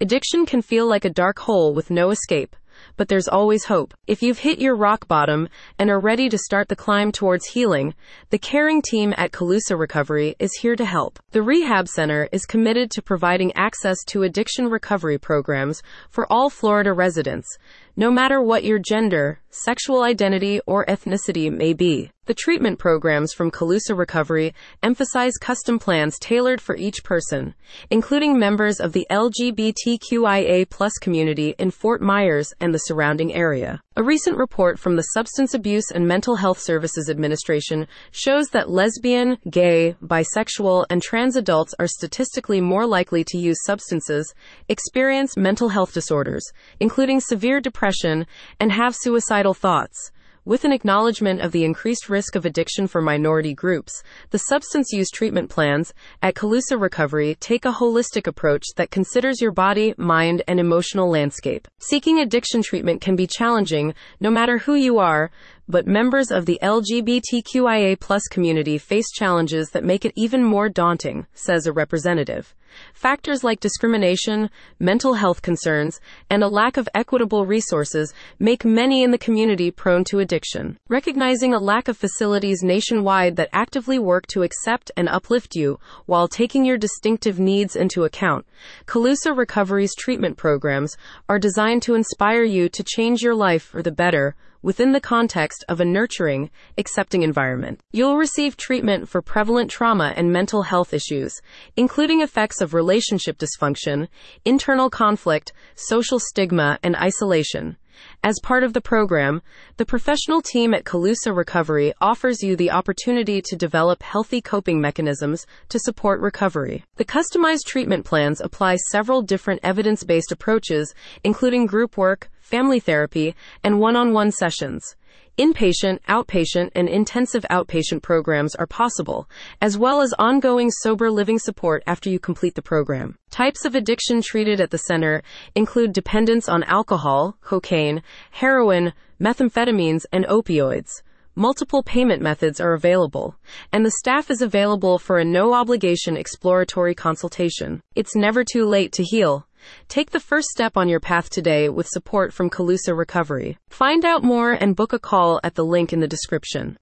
Addiction can feel like a dark hole with no escape but there's always hope. If you've hit your rock bottom and are ready to start the climb towards healing, the caring team at Calusa Recovery is here to help. The Rehab Center is committed to providing access to addiction recovery programs for all Florida residents, no matter what your gender, sexual identity, or ethnicity may be. The treatment programs from Calusa Recovery emphasize custom plans tailored for each person, including members of the LGBTQIA community in Fort Myers and the surrounding area. A recent report from the Substance Abuse and Mental Health Services Administration shows that lesbian, gay, bisexual, and trans adults are statistically more likely to use substances, experience mental health disorders, including severe depression, and have suicidal thoughts. With an acknowledgement of the increased risk of addiction for minority groups, the substance use treatment plans at Calusa Recovery take a holistic approach that considers your body, mind, and emotional landscape. Seeking addiction treatment can be challenging, no matter who you are, but members of the LGBTQIA community face challenges that make it even more daunting, says a representative. Factors like discrimination, mental health concerns, and a lack of equitable resources make many in the community prone to addiction. Recognizing a lack of facilities nationwide that actively work to accept and uplift you while taking your distinctive needs into account, Calusa Recovery's treatment programs are designed to inspire you to change your life for the better within the context of a nurturing, accepting environment. You'll receive treatment for prevalent trauma and mental health issues, including effects of relationship dysfunction, internal conflict, social stigma, and isolation. As part of the program, the professional team at Calusa Recovery offers you the opportunity to develop healthy coping mechanisms to support recovery. The customized treatment plans apply several different evidence based approaches, including group work, family therapy, and one on one sessions. Inpatient, outpatient, and intensive outpatient programs are possible, as well as ongoing sober living support after you complete the program. Types of addiction treated at the center include dependence on alcohol, cocaine, heroin, methamphetamines, and opioids. Multiple payment methods are available, and the staff is available for a no obligation exploratory consultation. It's never too late to heal. Take the first step on your path today with support from Calusa Recovery. Find out more and book a call at the link in the description.